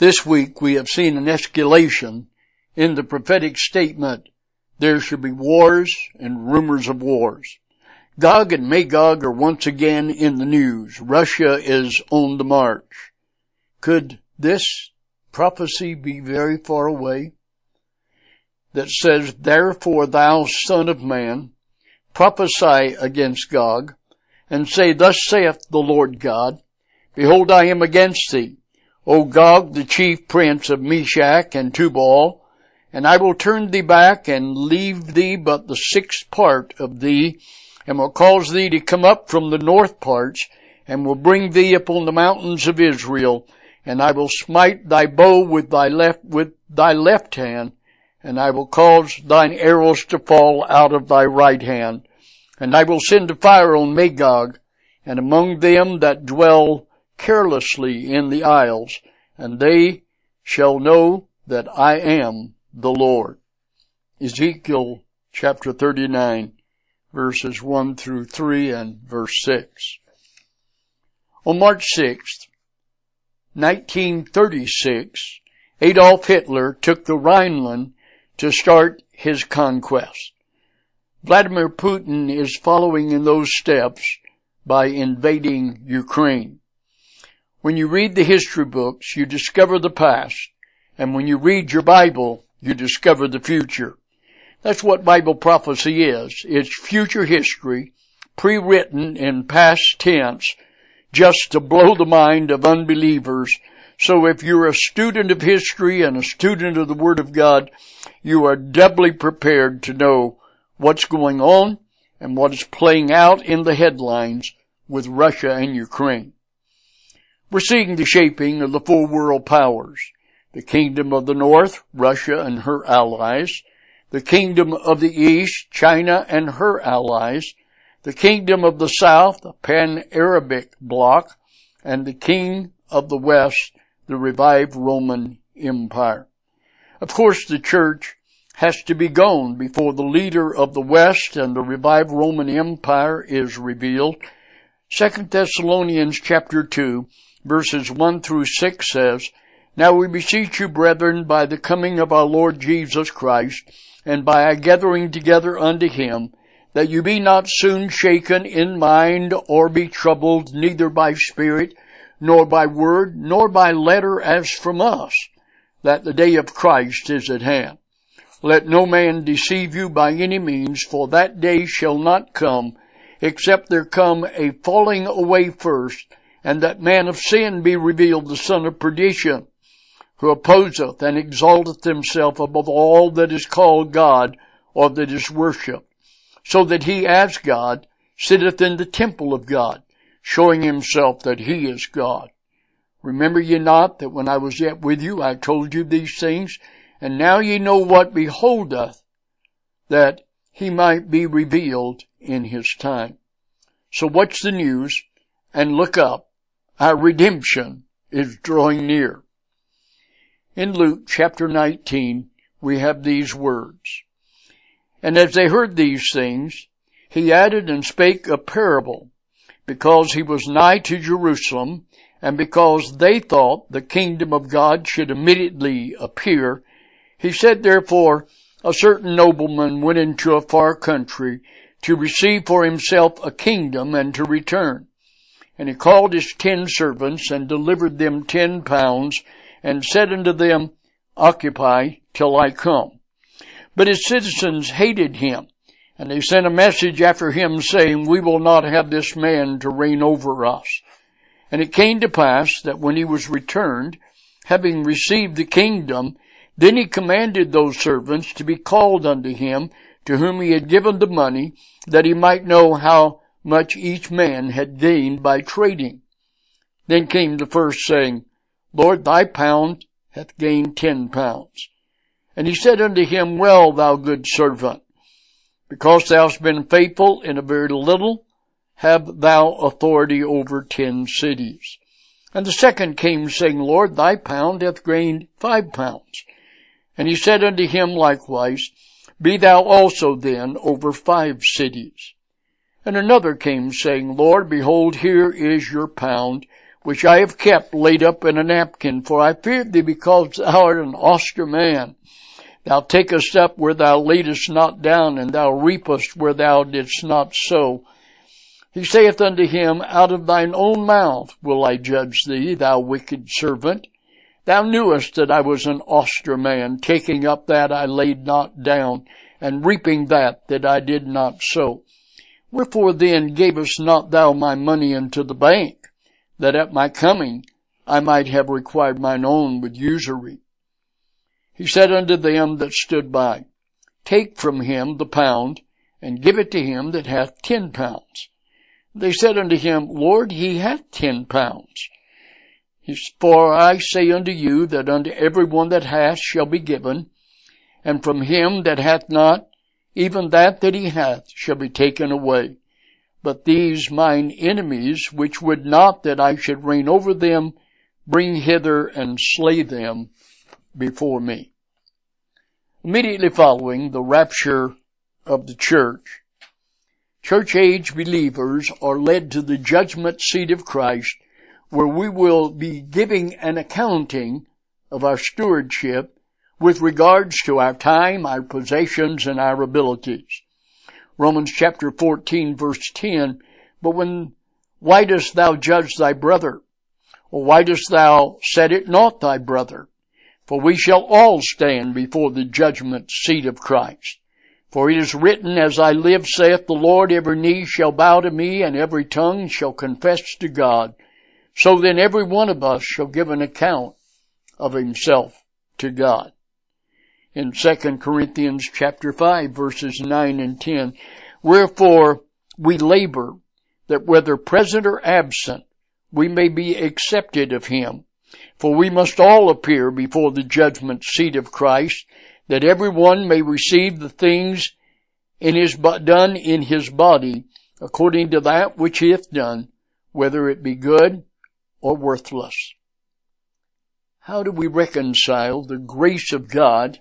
This week we have seen an escalation in the prophetic statement, there should be wars and rumors of wars. Gog and Magog are once again in the news. Russia is on the march. Could this prophecy be very far away? That says, therefore thou son of man, prophesy against Gog, and say, thus saith the Lord God, behold I am against thee, O Gog, the chief prince of Meshech and Tubal, and I will turn thee back and leave thee but the sixth part of thee and will cause thee to come up from the north parts, and will bring thee upon the mountains of Israel, and I will smite thy bow with thy left, with thy left hand, and I will cause thine arrows to fall out of thy right hand, and I will send a fire on Magog, and among them that dwell carelessly in the isles, and they shall know that I am the Lord. Ezekiel chapter 39 verses 1 through 3 and verse 6. On March 6th, 1936, Adolf Hitler took the Rhineland to start his conquest. Vladimir Putin is following in those steps by invading Ukraine. When you read the history books, you discover the past, and when you read your Bible, you discover the future. That's what Bible prophecy is. It's future history, pre-written in past tense, just to blow the mind of unbelievers. So if you're a student of history and a student of the Word of God, you are doubly prepared to know what's going on and what is playing out in the headlines with Russia and Ukraine. We're seeing the shaping of the four world powers. The kingdom of the north, Russia and her allies, the kingdom of the east, China and her allies, the kingdom of the south, the pan-Arabic bloc, and the king of the west, the revived Roman Empire. Of course, the church has to be gone before the leader of the west and the revived Roman Empire is revealed. Second Thessalonians chapter 2 verses 1 through 6 says, Now we beseech you brethren by the coming of our Lord Jesus Christ, and by our gathering together unto him, that you be not soon shaken in mind or be troubled neither by spirit, nor by word, nor by letter as from us, that the day of Christ is at hand. Let no man deceive you by any means, for that day shall not come, except there come a falling away first, and that man of sin be revealed, the son of perdition, who opposeth and exalteth himself above all that is called God or that is worshipped, so that he as God sitteth in the temple of God, showing himself that he is God. Remember ye not that when I was yet with you I told you these things, and now ye know what beholdeth, that he might be revealed in his time. So what's the news? And look up. Our redemption is drawing near. In Luke chapter 19, we have these words. And as they heard these things, he added and spake a parable, because he was nigh to Jerusalem, and because they thought the kingdom of God should immediately appear, he said therefore, a certain nobleman went into a far country to receive for himself a kingdom and to return. And he called his ten servants and delivered them ten pounds and said unto them, Occupy till I come. But his citizens hated him, and they sent a message after him saying, We will not have this man to reign over us. And it came to pass that when he was returned, having received the kingdom, then he commanded those servants to be called unto him, to whom he had given the money, that he might know how much each man had gained by trading. Then came the first saying, Lord, thy pound hath gained ten pounds. And he said unto him, Well, thou good servant, because thou hast been faithful in a very little, have thou authority over ten cities. And the second came saying, Lord, thy pound hath gained five pounds. And he said unto him likewise, Be thou also then over five cities. And another came saying, Lord, behold, here is your pound, which I have kept laid up in a napkin, for I feared thee because thou art an austere man. Thou takest up where thou laidest not down, and thou reapest where thou didst not sow. He saith unto him, Out of thine own mouth will I judge thee, thou wicked servant. Thou knewest that I was an austere man, taking up that I laid not down, and reaping that that I did not sow. Wherefore then gavest not thou my money into the bank, that at my coming I might have required mine own with usury? He said unto them that stood by, Take from him the pound, and give it to him that hath ten pounds. They said unto him, Lord, he hath ten pounds. For I say unto you that unto every one that hath shall be given, and from him that hath not, even that that he hath shall be taken away. But these mine enemies, which would not that I should reign over them, bring hither and slay them before me. Immediately following the rapture of the church, Church age believers are led to the judgment seat of Christ where we will be giving an accounting of our stewardship with regards to our time, our possessions, and our abilities. Romans chapter 14 verse 10, but when, why dost thou judge thy brother? Or why dost thou set it not thy brother? For we shall all stand before the judgment seat of Christ. For it is written, As I live, saith the Lord, every knee shall bow to me, and every tongue shall confess to God. So then every one of us shall give an account of himself to God. In 2 Corinthians chapter 5 verses 9 and 10, Wherefore we labor that whether present or absent, we may be accepted of him. For we must all appear before the judgment seat of Christ, that everyone may receive the things in his, done in his body according to that which he hath done, whether it be good or worthless. How do we reconcile the grace of God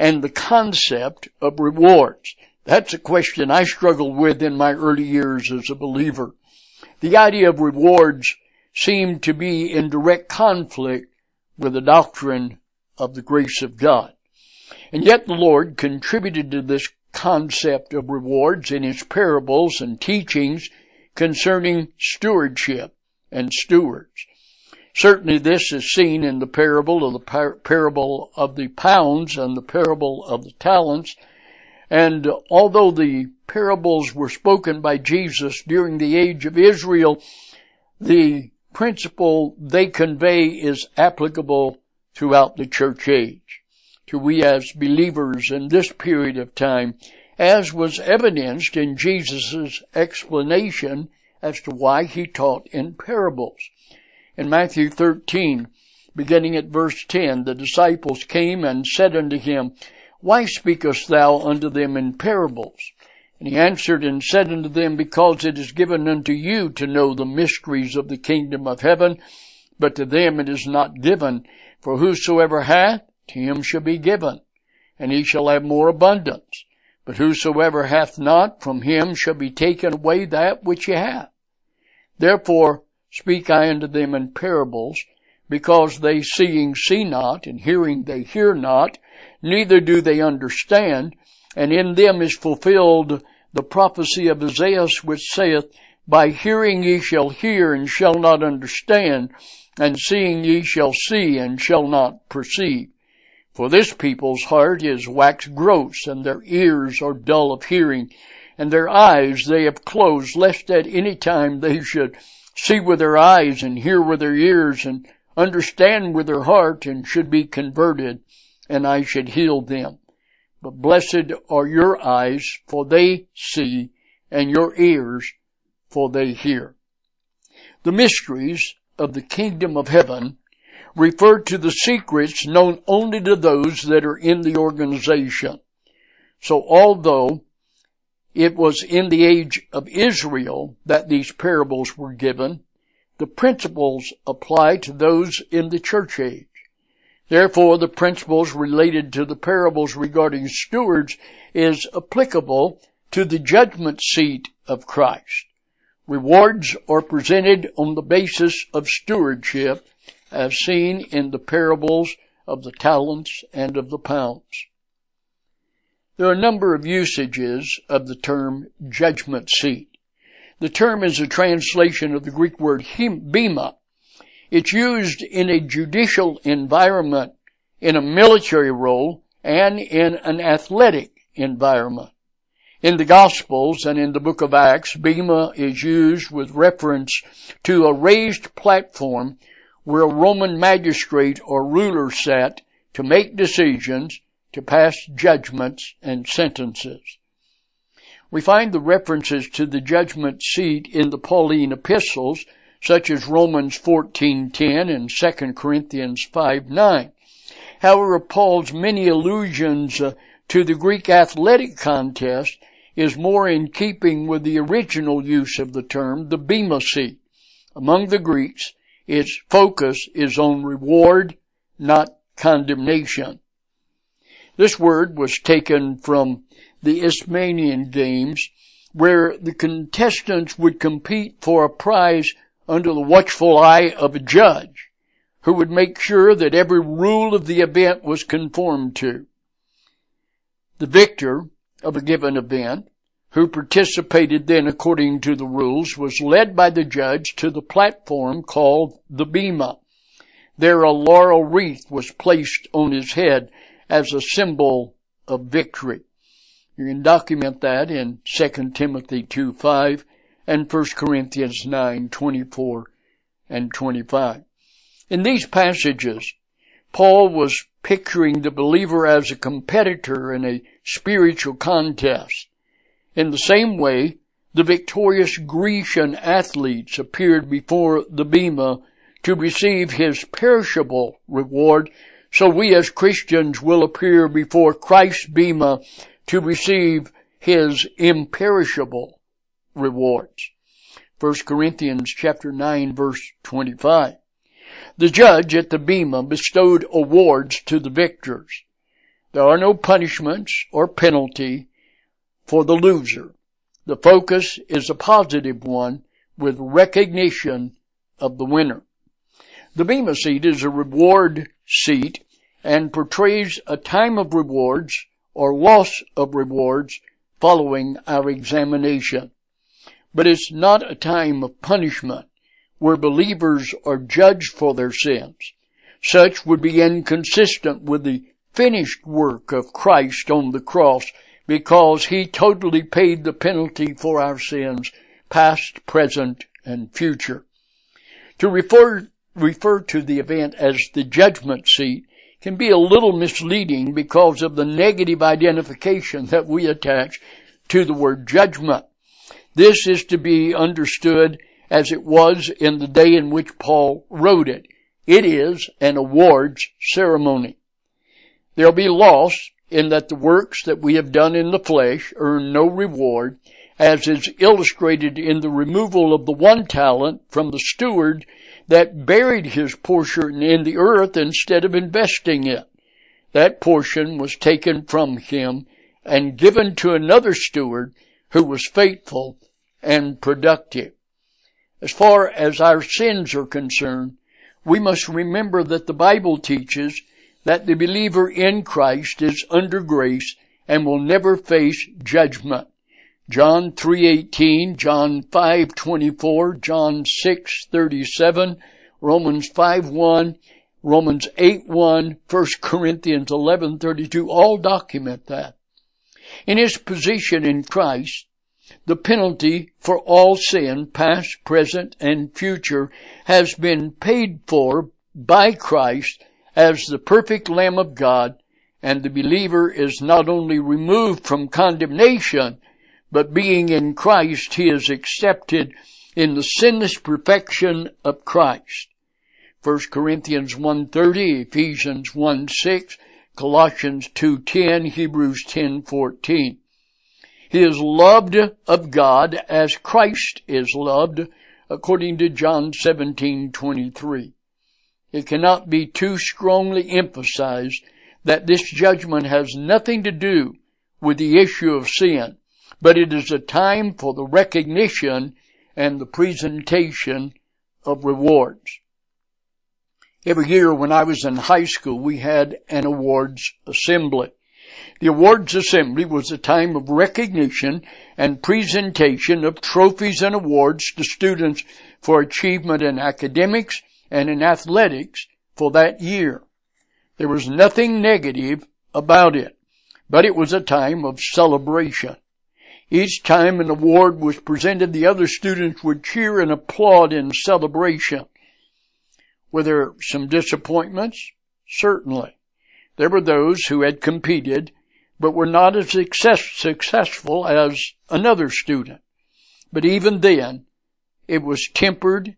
and the concept of rewards? That's a question I struggled with in my early years as a believer. The idea of rewards seemed to be in direct conflict with the doctrine of the grace of God. And yet the Lord contributed to this concept of rewards in his parables and teachings concerning stewardship and stewards. Certainly this is seen in the parable of the par- parable of the pounds and the parable of the talents. And although the parables were spoken by Jesus during the age of Israel, the principle they convey is applicable throughout the church age to we as believers in this period of time, as was evidenced in Jesus' explanation as to why he taught in parables. In Matthew 13, beginning at verse 10, the disciples came and said unto him, Why speakest thou unto them in parables? And he answered and said unto them, Because it is given unto you to know the mysteries of the kingdom of heaven, but to them it is not given. For whosoever hath, to him shall be given, and he shall have more abundance. But whosoever hath not, from him shall be taken away that which he hath. Therefore speak I unto them in parables, because they seeing see not, and hearing they hear not, neither do they understand, and in them is fulfilled the prophecy of Isaiah which saith, By hearing ye shall hear and shall not understand, and seeing ye shall see and shall not perceive. For this people's heart is waxed gross, and their ears are dull of hearing, and their eyes they have closed, lest at any time they should see with their eyes, and hear with their ears, and understand with their heart, and should be converted, and I should heal them. But blessed are your eyes, for they see, and your ears, for they hear. The mysteries of the kingdom of heaven refer to the secrets known only to those that are in the organization. So although it was in the age of Israel that these parables were given, the principles apply to those in the church age. Therefore, the principles related to the parables regarding stewards is applicable to the judgment seat of Christ, Rewards are presented on the basis of stewardship as seen in the parables of the talents and of the pounds. There are a number of usages of the term judgment seat. The term is a translation of the Greek word bema. It's used in a judicial environment, in a military role, and in an athletic environment. In the Gospels and in the book of Acts, bema is used with reference to a raised platform where a Roman magistrate or ruler sat to make decisions to pass judgments and sentences. We find the references to the judgment seat in the Pauline epistles, such as Romans 14:10 and 2 Corinthians 5:9. However, Paul's many allusions uh, to the Greek athletic contest is more in keeping with the original use of the term, the bema seat. Among the Greeks, its focus is on reward, not condemnation. This word was taken from the Isthmian Games, where the contestants would compete for a prize under the watchful eye of a judge, who would make sure that every rule of the event was conformed to. The victor of a given event, who participated then according to the rules, was led by the judge to the platform called the bema. There a laurel wreath was placed on his head as a symbol of victory. You can document that in 2 Timothy 2 5 and 1 Corinthians 9 24 and 25. In these passages, Paul was picturing the believer as a competitor in a spiritual contest. In the same way, the victorious Grecian athletes appeared before the bema to receive his perishable reward so we as Christians will appear before Christ's bema to receive his imperishable rewards. 1 Corinthians chapter 9 verse 25. The judge at the bema bestowed awards to the victors. There are no punishments or penalty for the loser. The focus is a positive one with recognition of the winner. The Bema seat is a reward seat and portrays a time of rewards or loss of rewards following our examination. But it's not a time of punishment where believers are judged for their sins. Such would be inconsistent with the finished work of Christ on the cross because he totally paid the penalty for our sins, past, present, and future. To refer refer to the event as the judgment seat can be a little misleading because of the negative identification that we attach to the word judgment. This is to be understood as it was in the day in which Paul wrote it. It is an awards ceremony. There'll be loss in that the works that we have done in the flesh earn no reward, as is illustrated in the removal of the one talent from the steward that buried his portion in the earth instead of investing it. That portion was taken from him and given to another steward who was faithful and productive. As far as our sins are concerned, we must remember that the Bible teaches that the believer in Christ is under grace and will never face judgment. John 3:18, John 5:24, John 6:37, Romans 5:1, Romans 8:1, 1 Corinthians 11:32 all document that. In his position in Christ, the penalty for all sin, past, present, and future, has been paid for by Christ as the perfect Lamb of God, and the believer is not only removed from condemnation, but being in Christ, he is accepted in the sinless perfection of Christ. 1 Corinthians 1.30, Ephesians 1.6, Colossians 2.10, Hebrews 10.14. He is loved of God as Christ is loved, according to John 17.23. It cannot be too strongly emphasized that this judgment has nothing to do with the issue of sin, but it is a time for the recognition and the presentation of rewards. Every year when I was in high school, we had an awards assembly. The awards assembly was a time of recognition and presentation of trophies and awards to students for achievement in academics and in athletics for that year. There was nothing negative about it, but it was a time of celebration. Each time an award was presented, the other students would cheer and applaud in celebration. Were there some disappointments? Certainly. There were those who had competed but were not as success, successful as another student. But even then, it was tempered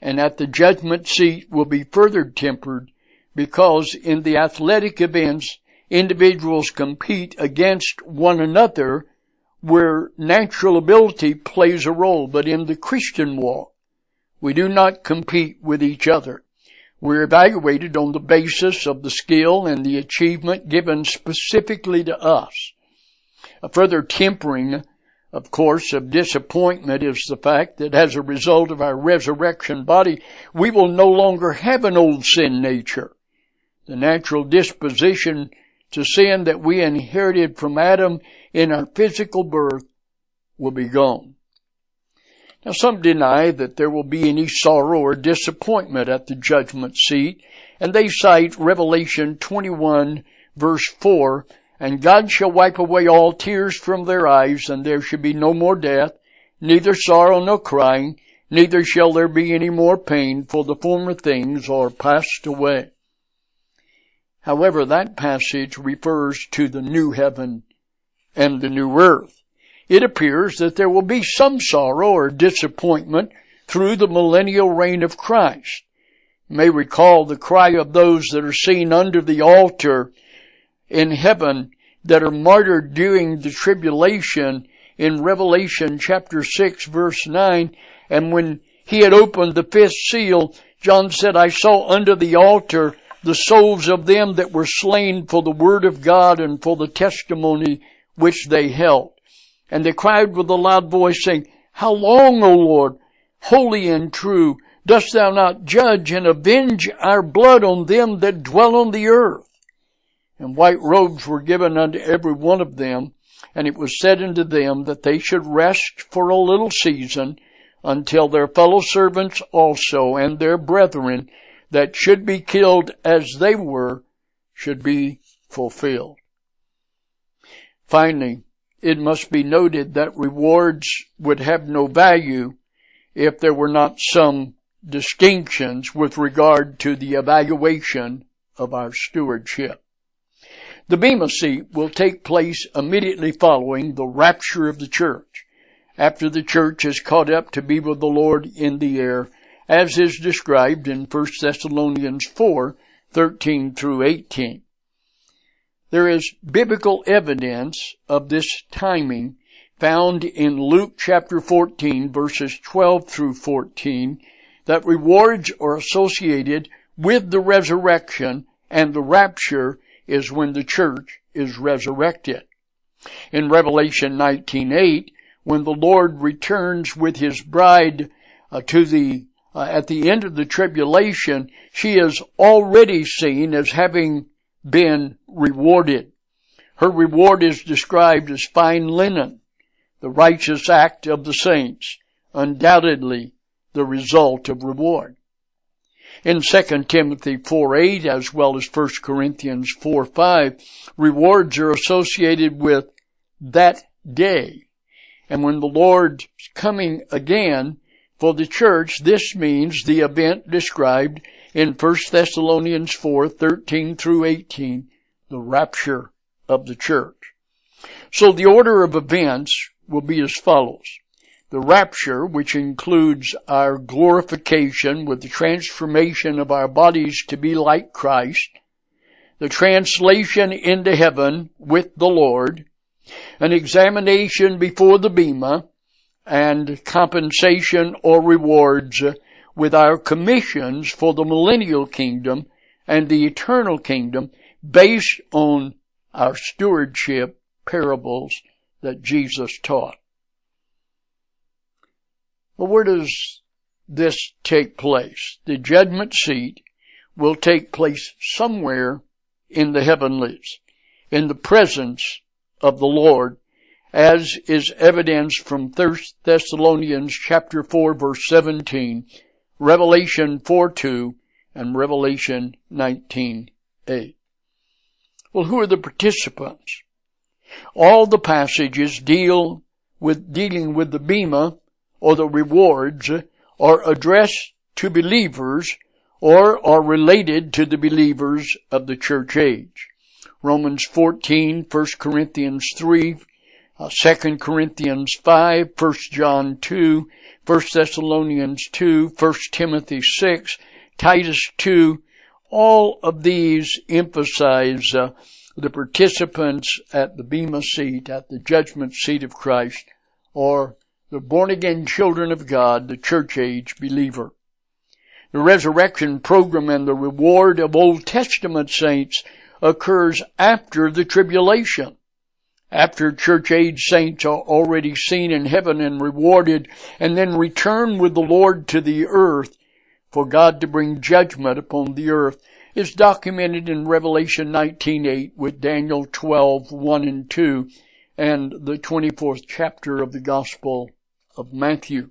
and at the judgment seat will be further tempered because in the athletic events, individuals compete against one another where natural ability plays a role, but in the Christian walk, we do not compete with each other. We're evaluated on the basis of the skill and the achievement given specifically to us. A further tempering, of course, of disappointment is the fact that as a result of our resurrection body, we will no longer have an old sin nature. The natural disposition to sin that we inherited from Adam in our physical birth will be gone. Now some deny that there will be any sorrow or disappointment at the judgment seat, and they cite Revelation 21 verse 4, and God shall wipe away all tears from their eyes, and there shall be no more death, neither sorrow nor crying, neither shall there be any more pain, for the former things are passed away. However, that passage refers to the new heaven and the new earth it appears that there will be some sorrow or disappointment through the millennial reign of Christ. You may recall the cry of those that are seen under the altar in heaven that are martyred during the tribulation in Revelation chapter 6 verse 9. And when he had opened the fifth seal, John said, I saw under the altar the souls of them that were slain for the word of God and for the testimony which they held. And they cried with a loud voice saying, How long, O Lord, holy and true, dost thou not judge and avenge our blood on them that dwell on the earth? And white robes were given unto every one of them, and it was said unto them that they should rest for a little season until their fellow servants also and their brethren that should be killed as they were should be fulfilled. Finally, it must be noted that rewards would have no value if there were not some distinctions with regard to the evaluation of our stewardship. The Bema seat will take place immediately following the rapture of the church, after the church is caught up to be with the Lord in the air, as is described in 1 Thessalonians 4, 13 through 18. There is biblical evidence of this timing found in Luke chapter 14 verses 12 through 14 that rewards are associated with the resurrection and the rapture is when the church is resurrected. In Revelation 19:8, when the Lord returns with his bride uh, to the uh, at the end of the tribulation, she is already seen as having been rewarded. Her reward is described as fine linen, the righteous act of the saints, undoubtedly the result of reward. In 2 Timothy 4 8 as well as 1 Corinthians 4 5, rewards are associated with that day. And when the Lord's coming again for the church, this means the event described in 1 Thessalonians 4, 13 through 18, the rapture of the church. So the order of events will be as follows. The rapture, which includes our glorification with the transformation of our bodies to be like Christ, the translation into heaven with the Lord, an examination before the Bema, and compensation or rewards with our commissions for the millennial kingdom and the eternal kingdom based on our stewardship parables that Jesus taught. But where does this take place? The judgment seat will take place somewhere in the heavenlies, in the presence of the Lord, as is evidenced from 1 Thessalonians chapter 4 verse 17, Revelation 4 2, and Revelation 19 8. Well, who are the participants? All the passages deal with dealing with the bema or the rewards are addressed to believers or are related to the believers of the church age. Romans 14, 1 Corinthians 3, uh, 2 Corinthians 5, 1 John 2, 1 Thessalonians 2, 1 Timothy 6, Titus 2, all of these emphasize uh, the participants at the Bema seat, at the judgment seat of Christ, or the born again children of God, the church age believer. The resurrection program and the reward of Old Testament saints occurs after the tribulation. After church age saints are already seen in heaven and rewarded and then return with the Lord to the earth for God to bring judgment upon the earth is documented in Revelation 19:8 with Daniel 12:1 and 2 and the 24th chapter of the Gospel of Matthew.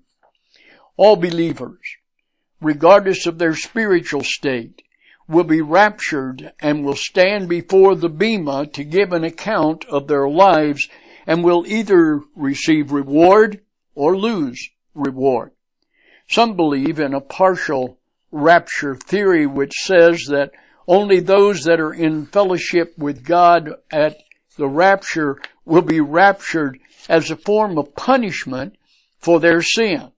All believers regardless of their spiritual state, will be raptured and will stand before the Bema to give an account of their lives and will either receive reward or lose reward. Some believe in a partial rapture theory which says that only those that are in fellowship with God at the rapture will be raptured as a form of punishment for their sin.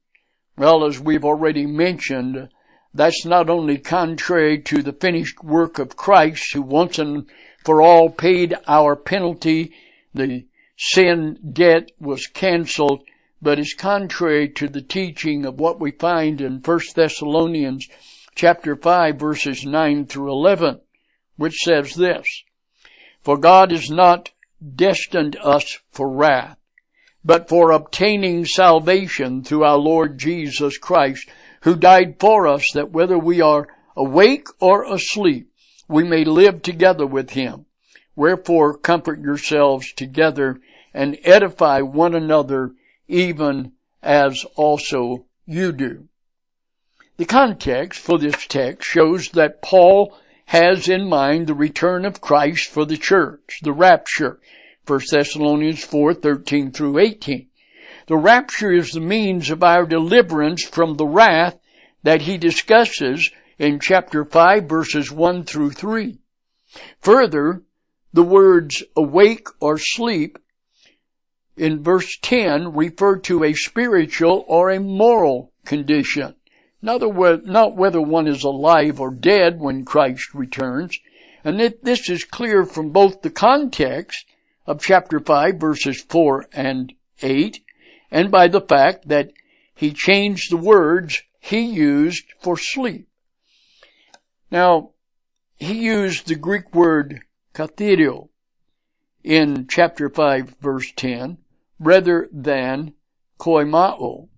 Well, as we've already mentioned, that's not only contrary to the finished work of Christ who once and for all paid our penalty, the sin debt was canceled, but is contrary to the teaching of what we find in 1 Thessalonians chapter 5 verses 9 through 11, which says this, For God is not destined us for wrath, but for obtaining salvation through our Lord Jesus Christ, who died for us that whether we are awake or asleep, we may live together with him. Wherefore comfort yourselves together and edify one another even as also you do. The context for this text shows that Paul has in mind the return of Christ for the church, the rapture, 1 Thessalonians 4, 13 through 18. The rapture is the means of our deliverance from the wrath that he discusses in chapter 5 verses 1 through 3. Further, the words awake or sleep in verse 10 refer to a spiritual or a moral condition. Not whether one is alive or dead when Christ returns. And this is clear from both the context of chapter 5 verses 4 and 8 and by the fact that he changed the words he used for sleep. Now, he used the Greek word katheudo in chapter 5 verse 10 rather than koimao,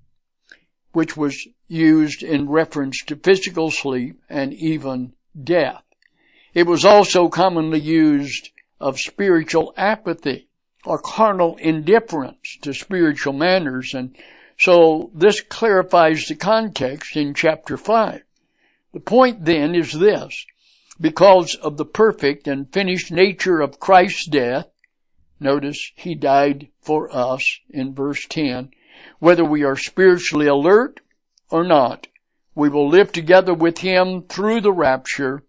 which was used in reference to physical sleep and even death. It was also commonly used of spiritual apathy or carnal indifference to spiritual manners. And so this clarifies the context in chapter 5. The point then is this. Because of the perfect and finished nature of Christ's death, notice he died for us in verse 10, whether we are spiritually alert or not, we will live together with him through the rapture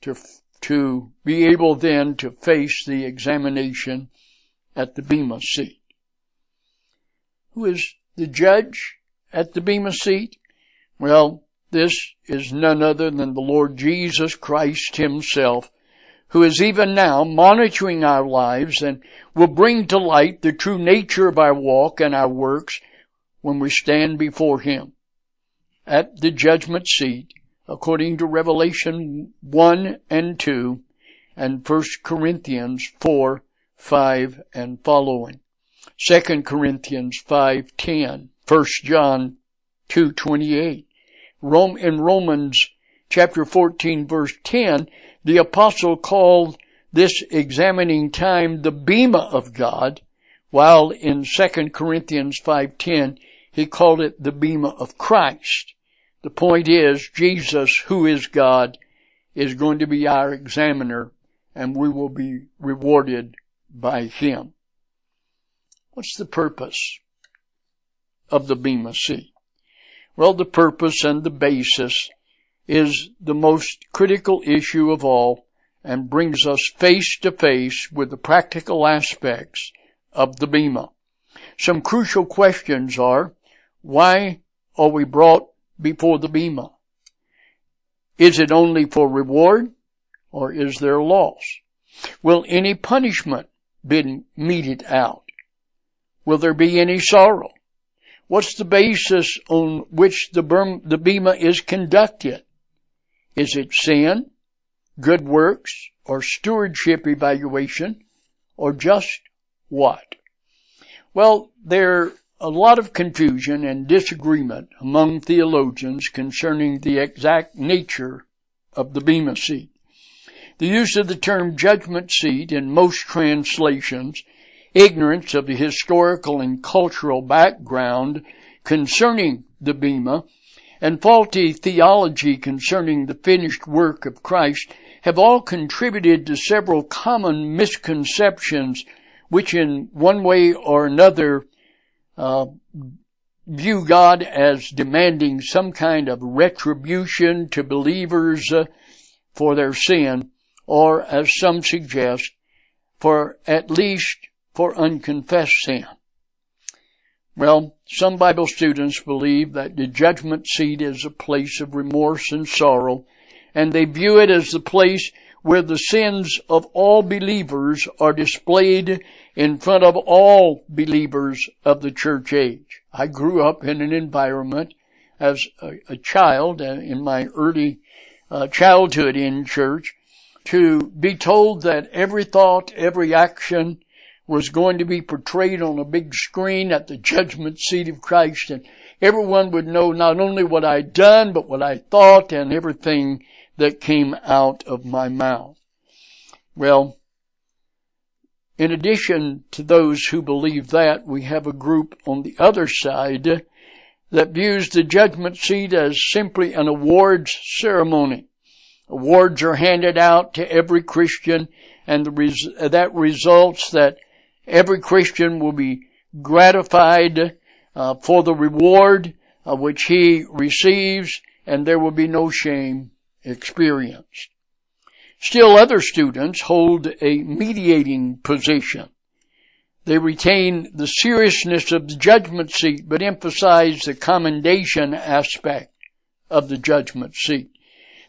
to to be able then to face the examination at the Bema seat. Who is the judge at the Bema seat? Well, this is none other than the Lord Jesus Christ himself, who is even now monitoring our lives and will bring to light the true nature of our walk and our works when we stand before him at the judgment seat according to Revelation 1 and 2 and 1 Corinthians 4, 5 and following. 2 Corinthians 5, 10, 1 John 2.28. Rome, in Romans chapter 14 verse 10, the apostle called this examining time the bema of God, while in 2 Corinthians 5.10 he called it the bema of Christ. The point is, Jesus, who is God, is going to be our examiner and we will be rewarded by him. What's the purpose of the Bema Seat? Well, the purpose and the basis is the most critical issue of all and brings us face to face with the practical aspects of the Bema. Some crucial questions are, why are we brought before the Bema? Is it only for reward or is there loss? Will any punishment be meted out? Will there be any sorrow? What's the basis on which the, the Bema is conducted? Is it sin, good works, or stewardship evaluation, or just what? Well, there a lot of confusion and disagreement among theologians concerning the exact nature of the Bema seat. The use of the term judgment seat in most translations, ignorance of the historical and cultural background concerning the Bema, and faulty theology concerning the finished work of Christ have all contributed to several common misconceptions which in one way or another uh, view God as demanding some kind of retribution to believers uh, for their sin, or as some suggest, for at least for unconfessed sin. Well, some Bible students believe that the judgment seat is a place of remorse and sorrow, and they view it as the place where the sins of all believers are displayed in front of all believers of the church age. I grew up in an environment as a, a child uh, in my early uh, childhood in church to be told that every thought, every action was going to be portrayed on a big screen at the judgment seat of Christ and everyone would know not only what I'd done, but what I thought and everything that came out of my mouth. Well, in addition to those who believe that, we have a group on the other side that views the judgment seat as simply an awards ceremony. Awards are handed out to every Christian and res- that results that every Christian will be gratified uh, for the reward uh, which he receives and there will be no shame experienced. Still other students hold a mediating position. They retain the seriousness of the judgment seat, but emphasize the commendation aspect of the judgment seat.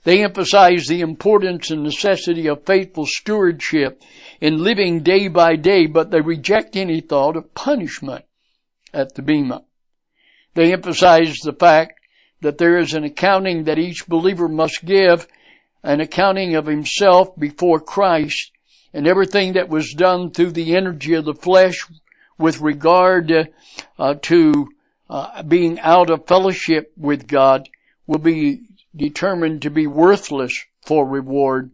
They emphasize the importance and necessity of faithful stewardship in living day by day, but they reject any thought of punishment at the Bema. They emphasize the fact that there is an accounting that each believer must give an accounting of himself before Christ and everything that was done through the energy of the flesh with regard uh, to uh, being out of fellowship with God will be determined to be worthless for reward,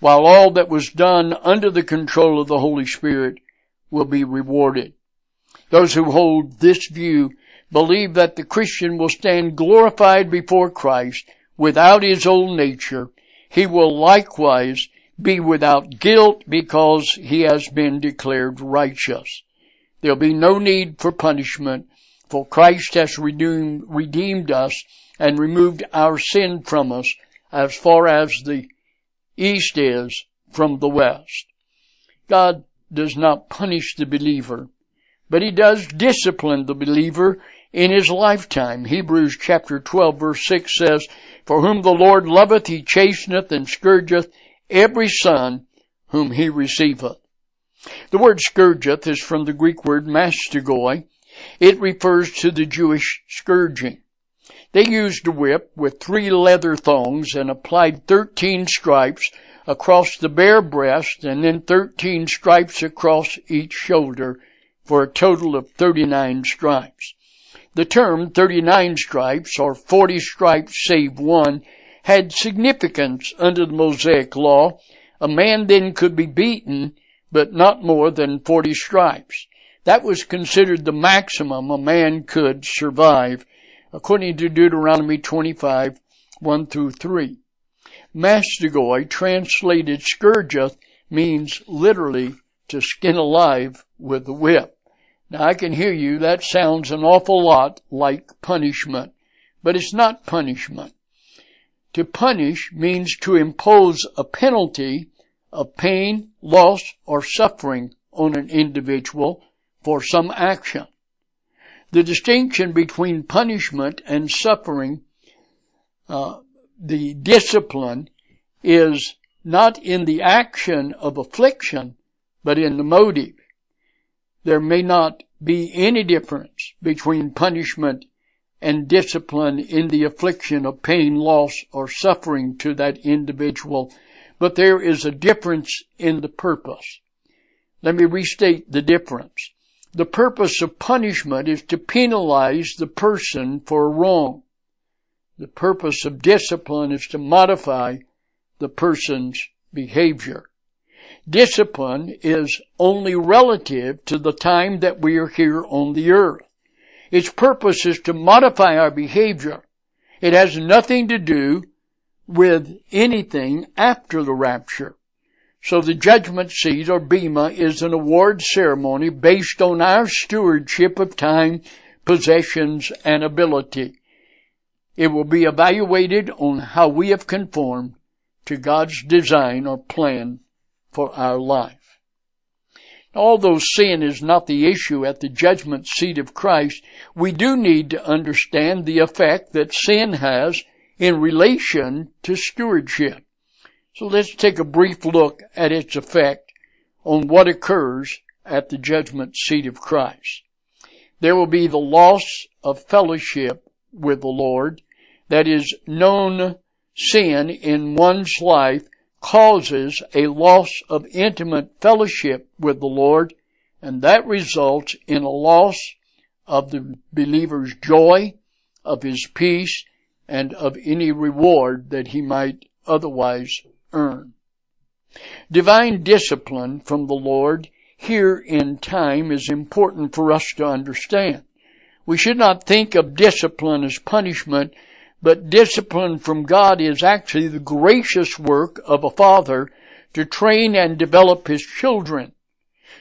while all that was done under the control of the Holy Spirit will be rewarded. Those who hold this view believe that the Christian will stand glorified before Christ without his old nature he will likewise be without guilt because he has been declared righteous. There'll be no need for punishment, for Christ has redeemed, redeemed us and removed our sin from us as far as the east is from the west. God does not punish the believer, but he does discipline the believer in his lifetime. Hebrews chapter 12 verse 6 says, For whom the Lord loveth he chasteneth and scourgeth every son whom he receiveth. The word scourgeth is from the Greek word mastigoi. It refers to the Jewish scourging. They used a whip with three leather thongs and applied thirteen stripes across the bare breast and then thirteen stripes across each shoulder for a total of 39 stripes. The term 39 stripes or 40 stripes save one had significance under the Mosaic law. A man then could be beaten, but not more than 40 stripes. That was considered the maximum a man could survive, according to Deuteronomy 25, 1 through 3. Mastigoi, translated scourgeth, means literally to skin alive with the whip. Now I can hear you, that sounds an awful lot like punishment, but it's not punishment. To punish means to impose a penalty of pain, loss, or suffering on an individual for some action. The distinction between punishment and suffering, uh, the discipline, is not in the action of affliction, but in the motive. There may not be any difference between punishment and discipline in the affliction of pain, loss, or suffering to that individual, but there is a difference in the purpose. Let me restate the difference. The purpose of punishment is to penalize the person for wrong. The purpose of discipline is to modify the person's behavior. Discipline is only relative to the time that we are here on the earth. Its purpose is to modify our behavior. It has nothing to do with anything after the rapture. So the judgment seat or bema is an award ceremony based on our stewardship of time, possessions, and ability. It will be evaluated on how we have conformed to God's design or plan for our life. Although sin is not the issue at the judgment seat of Christ, we do need to understand the effect that sin has in relation to stewardship. So let's take a brief look at its effect on what occurs at the judgment seat of Christ. There will be the loss of fellowship with the Lord, that is known sin in one's life causes a loss of intimate fellowship with the Lord, and that results in a loss of the believer's joy, of his peace, and of any reward that he might otherwise earn. Divine discipline from the Lord here in time is important for us to understand. We should not think of discipline as punishment but discipline from God is actually the gracious work of a father to train and develop his children.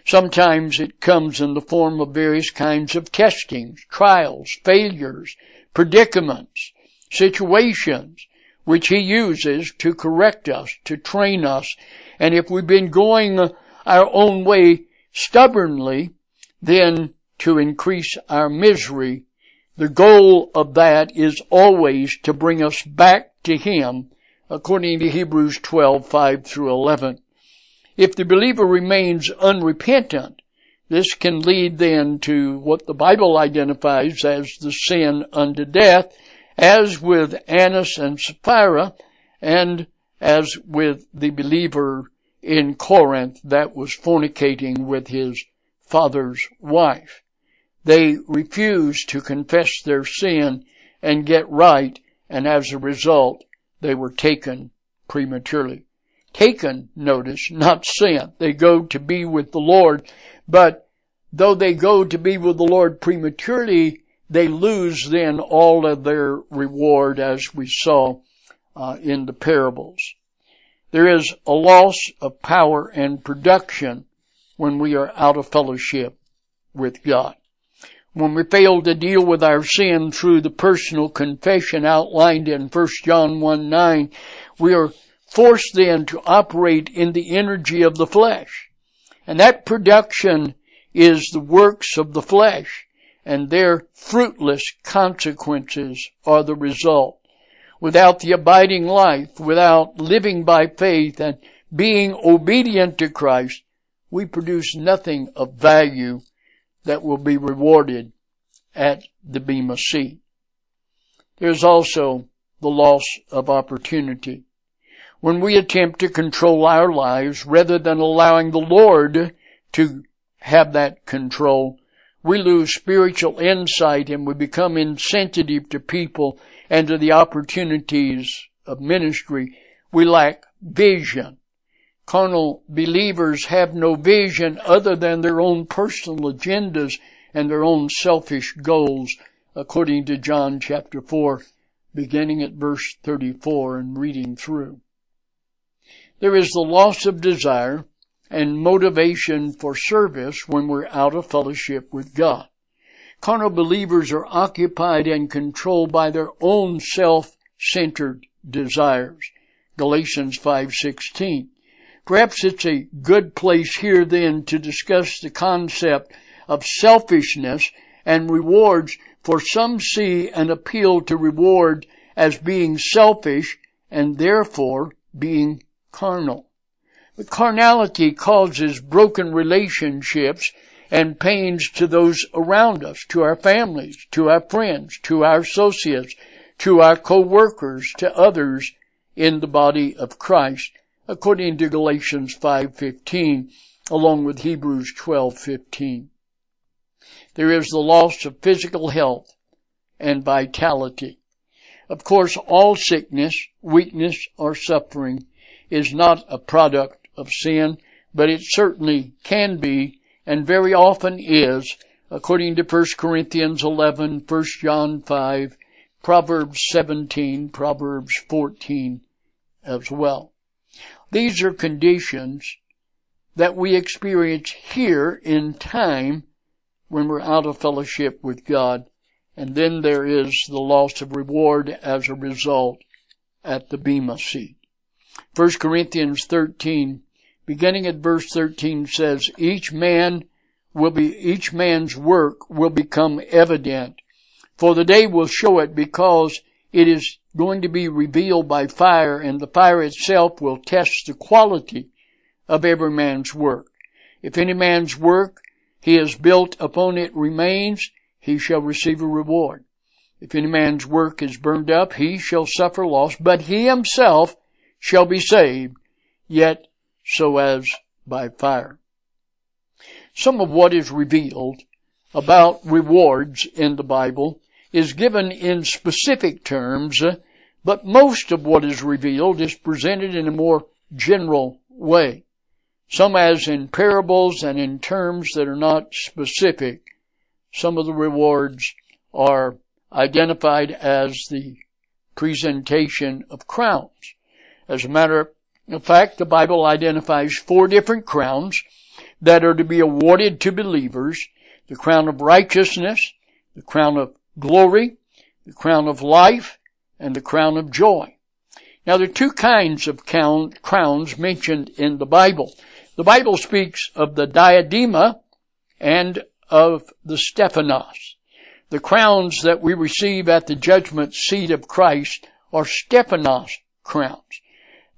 Sometimes it comes in the form of various kinds of testings, trials, failures, predicaments, situations, which he uses to correct us, to train us. And if we've been going our own way stubbornly, then to increase our misery the goal of that is always to bring us back to Him, according to Hebrews 12, 5 through 11. If the believer remains unrepentant, this can lead then to what the Bible identifies as the sin unto death, as with Annas and Sapphira, and as with the believer in Corinth that was fornicating with his father's wife. They refused to confess their sin and get right, and as a result, they were taken prematurely. Taken, notice, not sent. They go to be with the Lord, but though they go to be with the Lord prematurely, they lose then all of their reward as we saw uh, in the parables. There is a loss of power and production when we are out of fellowship with God when we fail to deal with our sin through the personal confession outlined in 1 John 1 9, we are forced then to operate in the energy of the flesh. And that production is the works of the flesh, and their fruitless consequences are the result. Without the abiding life, without living by faith and being obedient to Christ, we produce nothing of value that will be rewarded at the Bema seat. There's also the loss of opportunity. When we attempt to control our lives rather than allowing the Lord to have that control, we lose spiritual insight and we become insensitive to people and to the opportunities of ministry. We lack vision. Carnal believers have no vision other than their own personal agendas and their own selfish goals, according to John chapter 4, beginning at verse 34 and reading through. There is the loss of desire and motivation for service when we're out of fellowship with God. Carnal believers are occupied and controlled by their own self-centered desires. Galatians 5:16. Perhaps it's a good place here then to discuss the concept of selfishness and rewards for some see an appeal to reward as being selfish and therefore being carnal. Carnality causes broken relationships and pains to those around us, to our families, to our friends, to our associates, to our co-workers, to others in the body of Christ, according to Galatians 5:15, along with Hebrews 12:15. There is the loss of physical health and vitality. Of course, all sickness, weakness, or suffering is not a product of sin, but it certainly can be and very often is, according to 1 Corinthians 11, 1 John 5, Proverbs 17, Proverbs 14 as well. These are conditions that we experience here in time when we're out of fellowship with God. And then there is the loss of reward as a result at the Bema seat. 1 Corinthians 13 beginning at verse 13 says, each man will be, each man's work will become evident. For the day will show it because it is going to be revealed by fire and the fire itself will test the quality of every man's work. If any man's work he has built upon it remains, he shall receive a reward. If any man's work is burned up, he shall suffer loss, but he himself shall be saved, yet so as by fire. Some of what is revealed about rewards in the Bible is given in specific terms, uh, but most of what is revealed is presented in a more general way. Some as in parables and in terms that are not specific. Some of the rewards are identified as the presentation of crowns. As a matter in fact, the Bible identifies four different crowns that are to be awarded to believers. The crown of righteousness, the crown of glory, the crown of life, and the crown of joy. Now there are two kinds of crowns mentioned in the Bible. The Bible speaks of the diadema and of the Stephanos. The crowns that we receive at the judgment seat of Christ are Stephanos crowns.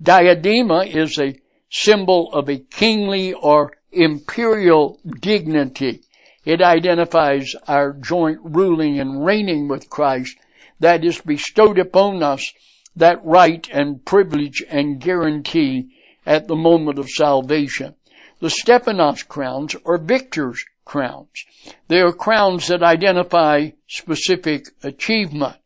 Diadema is a symbol of a kingly or imperial dignity. It identifies our joint ruling and reigning with Christ that is bestowed upon us that right and privilege and guarantee at the moment of salvation. The Stephanos crowns are victors' crowns. They are crowns that identify specific achievement.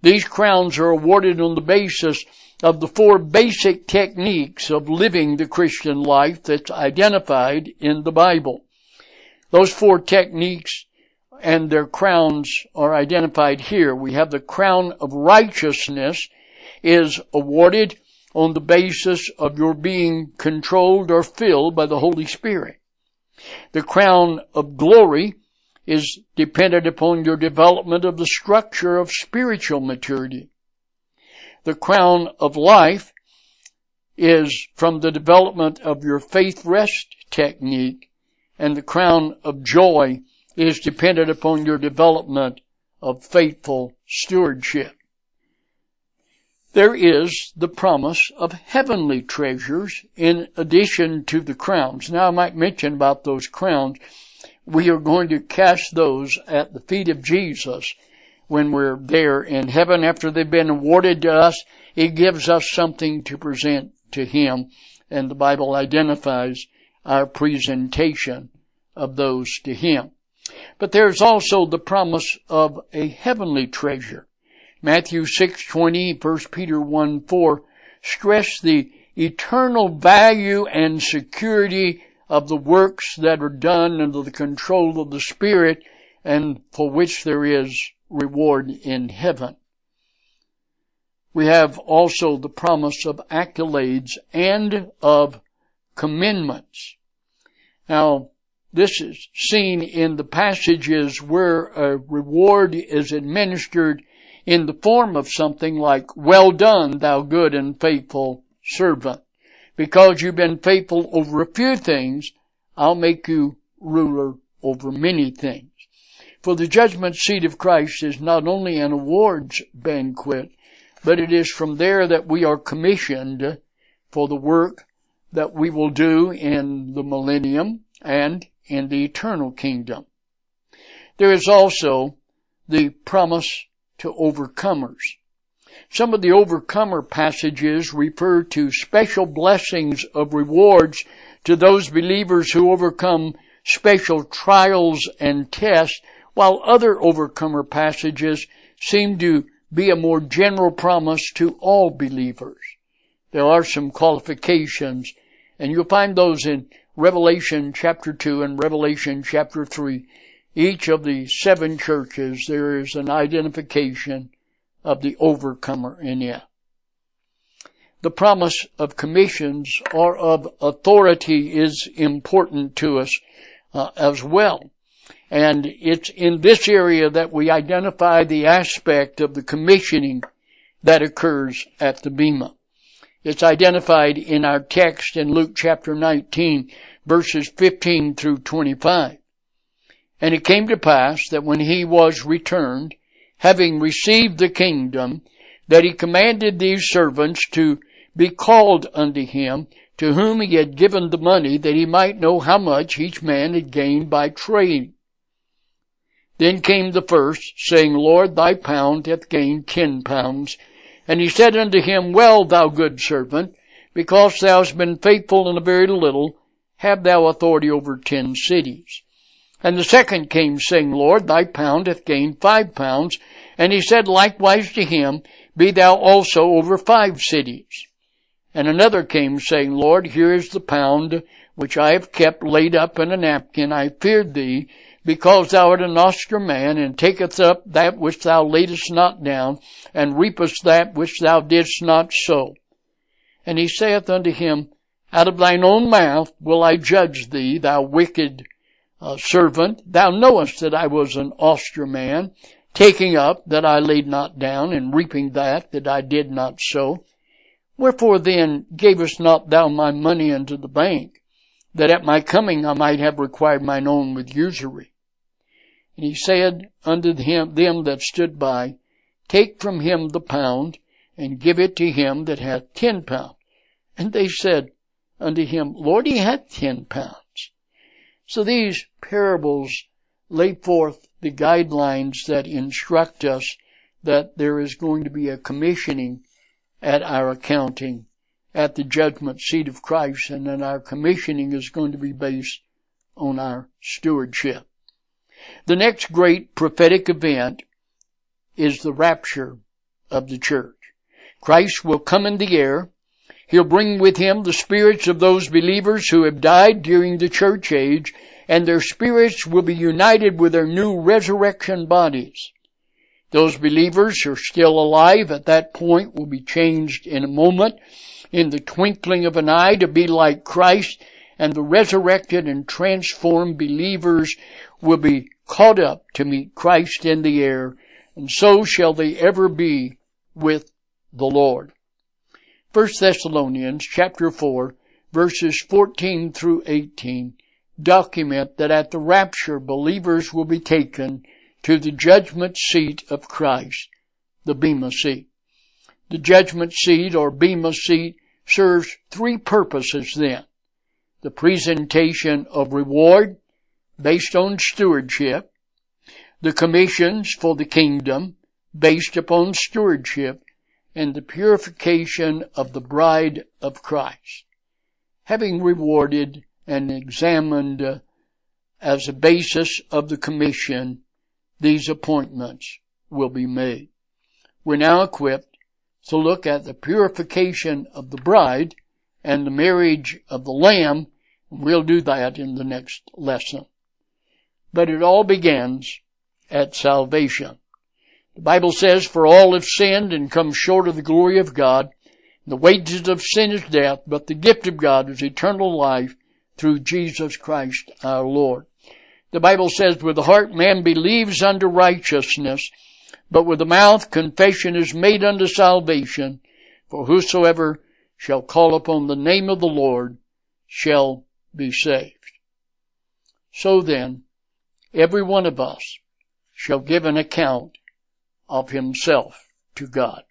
These crowns are awarded on the basis of the four basic techniques of living the Christian life that's identified in the Bible. Those four techniques and their crowns are identified here. We have the crown of righteousness is awarded on the basis of your being controlled or filled by the Holy Spirit. The crown of glory is dependent upon your development of the structure of spiritual maturity. The crown of life is from the development of your faith rest technique and the crown of joy is dependent upon your development of faithful stewardship. There is the promise of heavenly treasures in addition to the crowns. Now I might mention about those crowns we are going to cast those at the feet of Jesus when we're there in heaven after they've been awarded to us. It gives us something to present to Him and the Bible identifies our presentation of those to Him. But there's also the promise of a heavenly treasure. Matthew 6:20, 1 Peter 1 4 stress the eternal value and security of the works that are done under the control of the Spirit and for which there is reward in heaven. We have also the promise of accolades and of commendments. Now, this is seen in the passages where a reward is administered in the form of something like, well done, thou good and faithful servant. Because you've been faithful over a few things, I'll make you ruler over many things. For the judgment seat of Christ is not only an awards banquet, but it is from there that we are commissioned for the work that we will do in the millennium and in the eternal kingdom. There is also the promise to overcomers. Some of the overcomer passages refer to special blessings of rewards to those believers who overcome special trials and tests while other overcomer passages seem to be a more general promise to all believers. There are some qualifications, and you'll find those in Revelation chapter 2 and Revelation chapter 3. Each of the seven churches, there is an identification of the overcomer in it. The promise of commissions or of authority is important to us uh, as well. And it's in this area that we identify the aspect of the commissioning that occurs at the Bema. It's identified in our text in Luke chapter 19 verses 15 through 25. And it came to pass that when he was returned, having received the kingdom, that he commanded these servants to be called unto him, to whom he had given the money, that he might know how much each man had gained by trade. Then came the first, saying, Lord, thy pound hath gained ten pounds. And he said unto him, Well, thou good servant, because thou hast been faithful in a very little, have thou authority over ten cities. And the second came, saying, Lord, thy pound hath gained five pounds. And he said likewise to him, Be thou also over five cities. And another came, saying, Lord, here is the pound which I have kept laid up in a napkin. I feared thee, because thou art an austere man, and takest up that which thou laidest not down, and reapest that which thou didst not sow. And he saith unto him, Out of thine own mouth will I judge thee, thou wicked uh, servant. Thou knowest that I was an austere man, taking up that I laid not down, and reaping that that I did not sow. Wherefore then gavest not thou my money unto the bank, that at my coming I might have required mine own with usury? And he said unto him, them that stood by, Take from him the pound, and give it to him that hath ten pounds. And they said unto him, Lord, he hath ten pounds. So these parables lay forth the guidelines that instruct us that there is going to be a commissioning at our accounting at the judgment seat of Christ and that our commissioning is going to be based on our stewardship. The next great prophetic event is the rapture of the church. Christ will come in the air. He'll bring with him the spirits of those believers who have died during the church age, and their spirits will be united with their new resurrection bodies. Those believers who are still alive at that point will be changed in a moment, in the twinkling of an eye to be like Christ, and the resurrected and transformed believers will be caught up to meet Christ in the air, and so shall they ever be with the Lord. 1 Thessalonians chapter 4 verses 14 through 18 document that at the rapture believers will be taken to the judgment seat of Christ, the Bema seat. The judgment seat or Bema seat serves three purposes then. The presentation of reward, based on stewardship, the commissions for the kingdom based upon stewardship, and the purification of the bride of Christ. Having rewarded and examined uh, as a basis of the commission, these appointments will be made. We're now equipped to look at the purification of the bride and the marriage of the lamb. We'll do that in the next lesson. But it all begins at salvation. The Bible says, for all have sinned and come short of the glory of God. The wages of sin is death, but the gift of God is eternal life through Jesus Christ our Lord. The Bible says, with the heart man believes unto righteousness, but with the mouth confession is made unto salvation. For whosoever shall call upon the name of the Lord shall be saved. So then, every one of us shall give an account of himself to God.